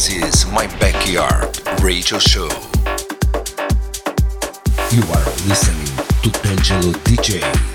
This is my backyard radio show. You are listening to D'Angelo DJ.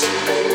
Dios.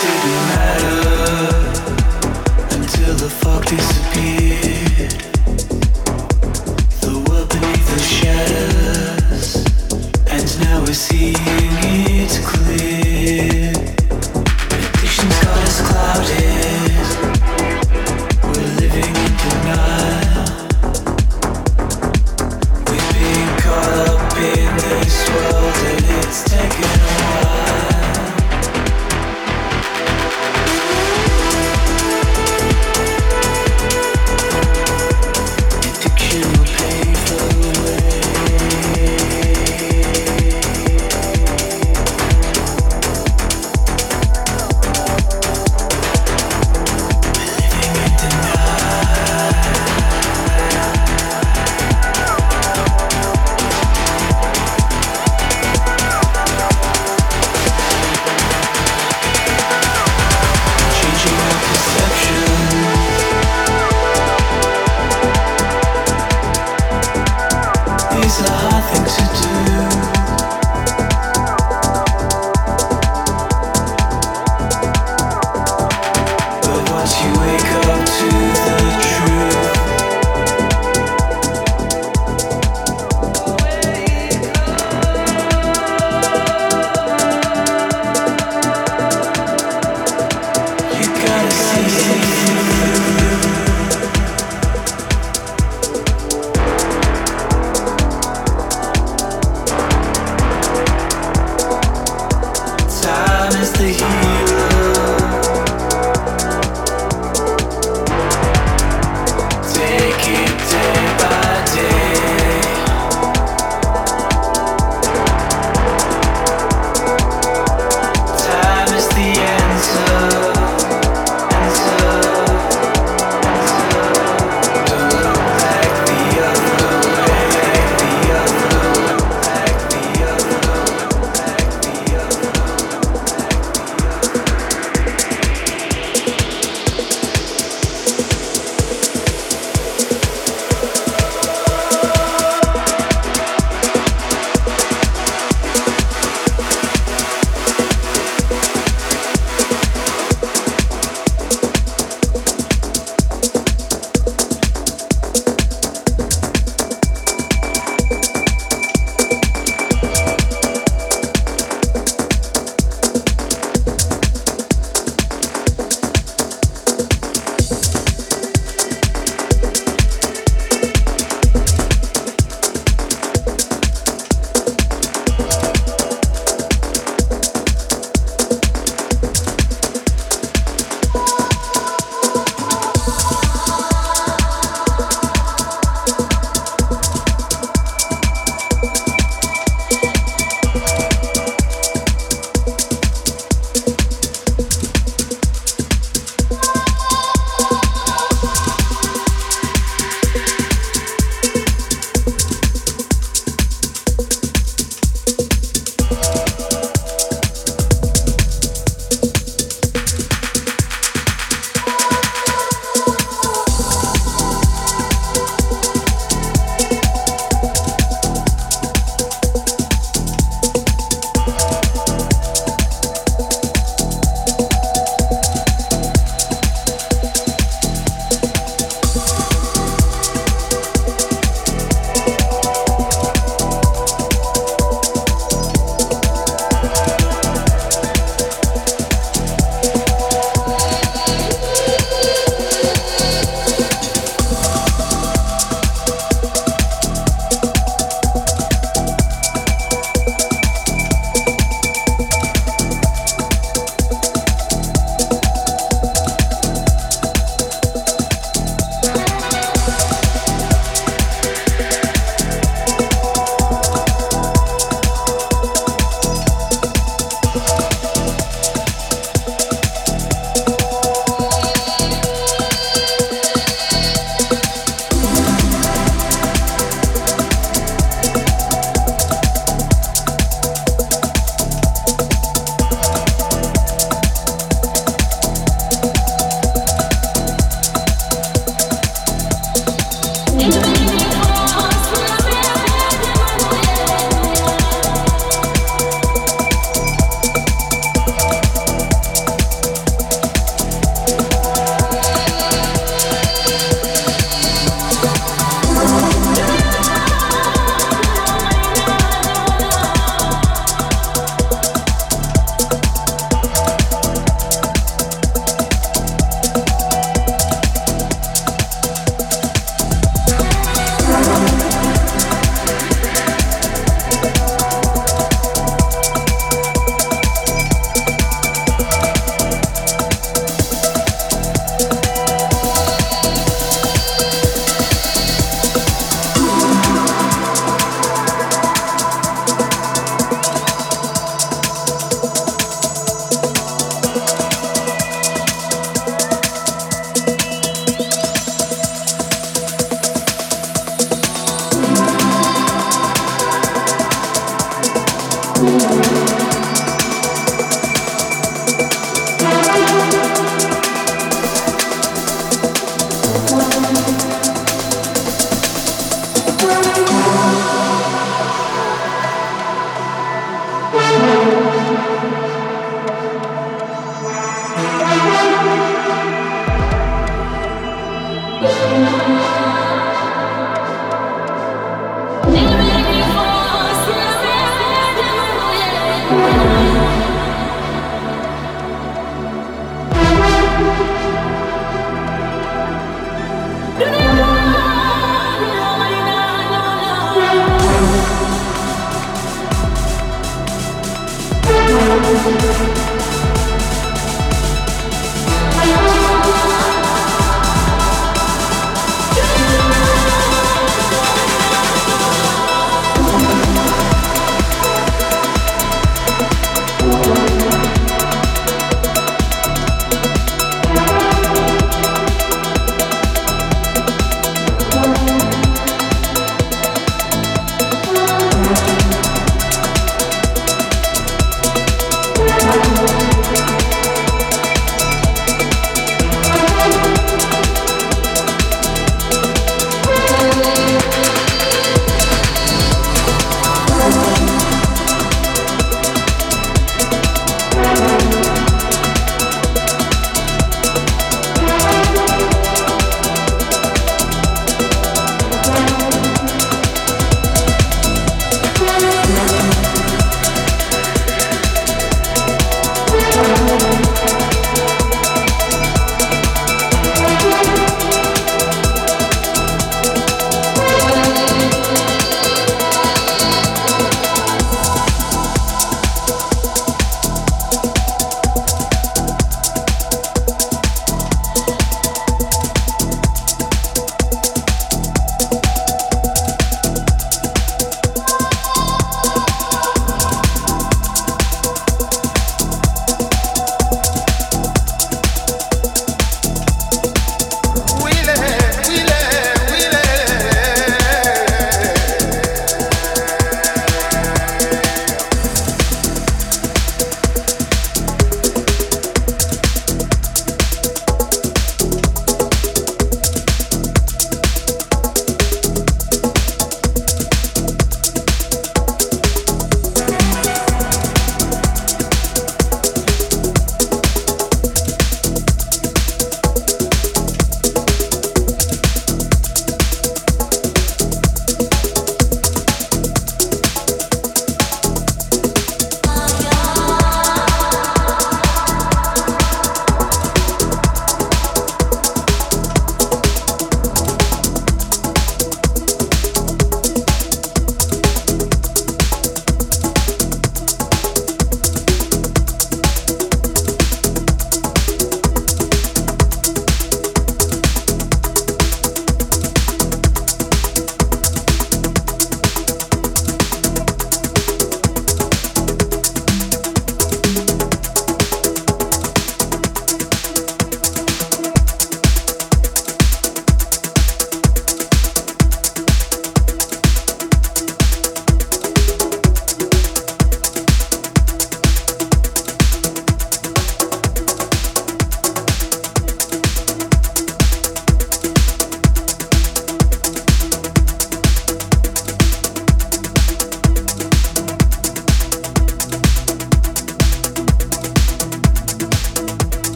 to be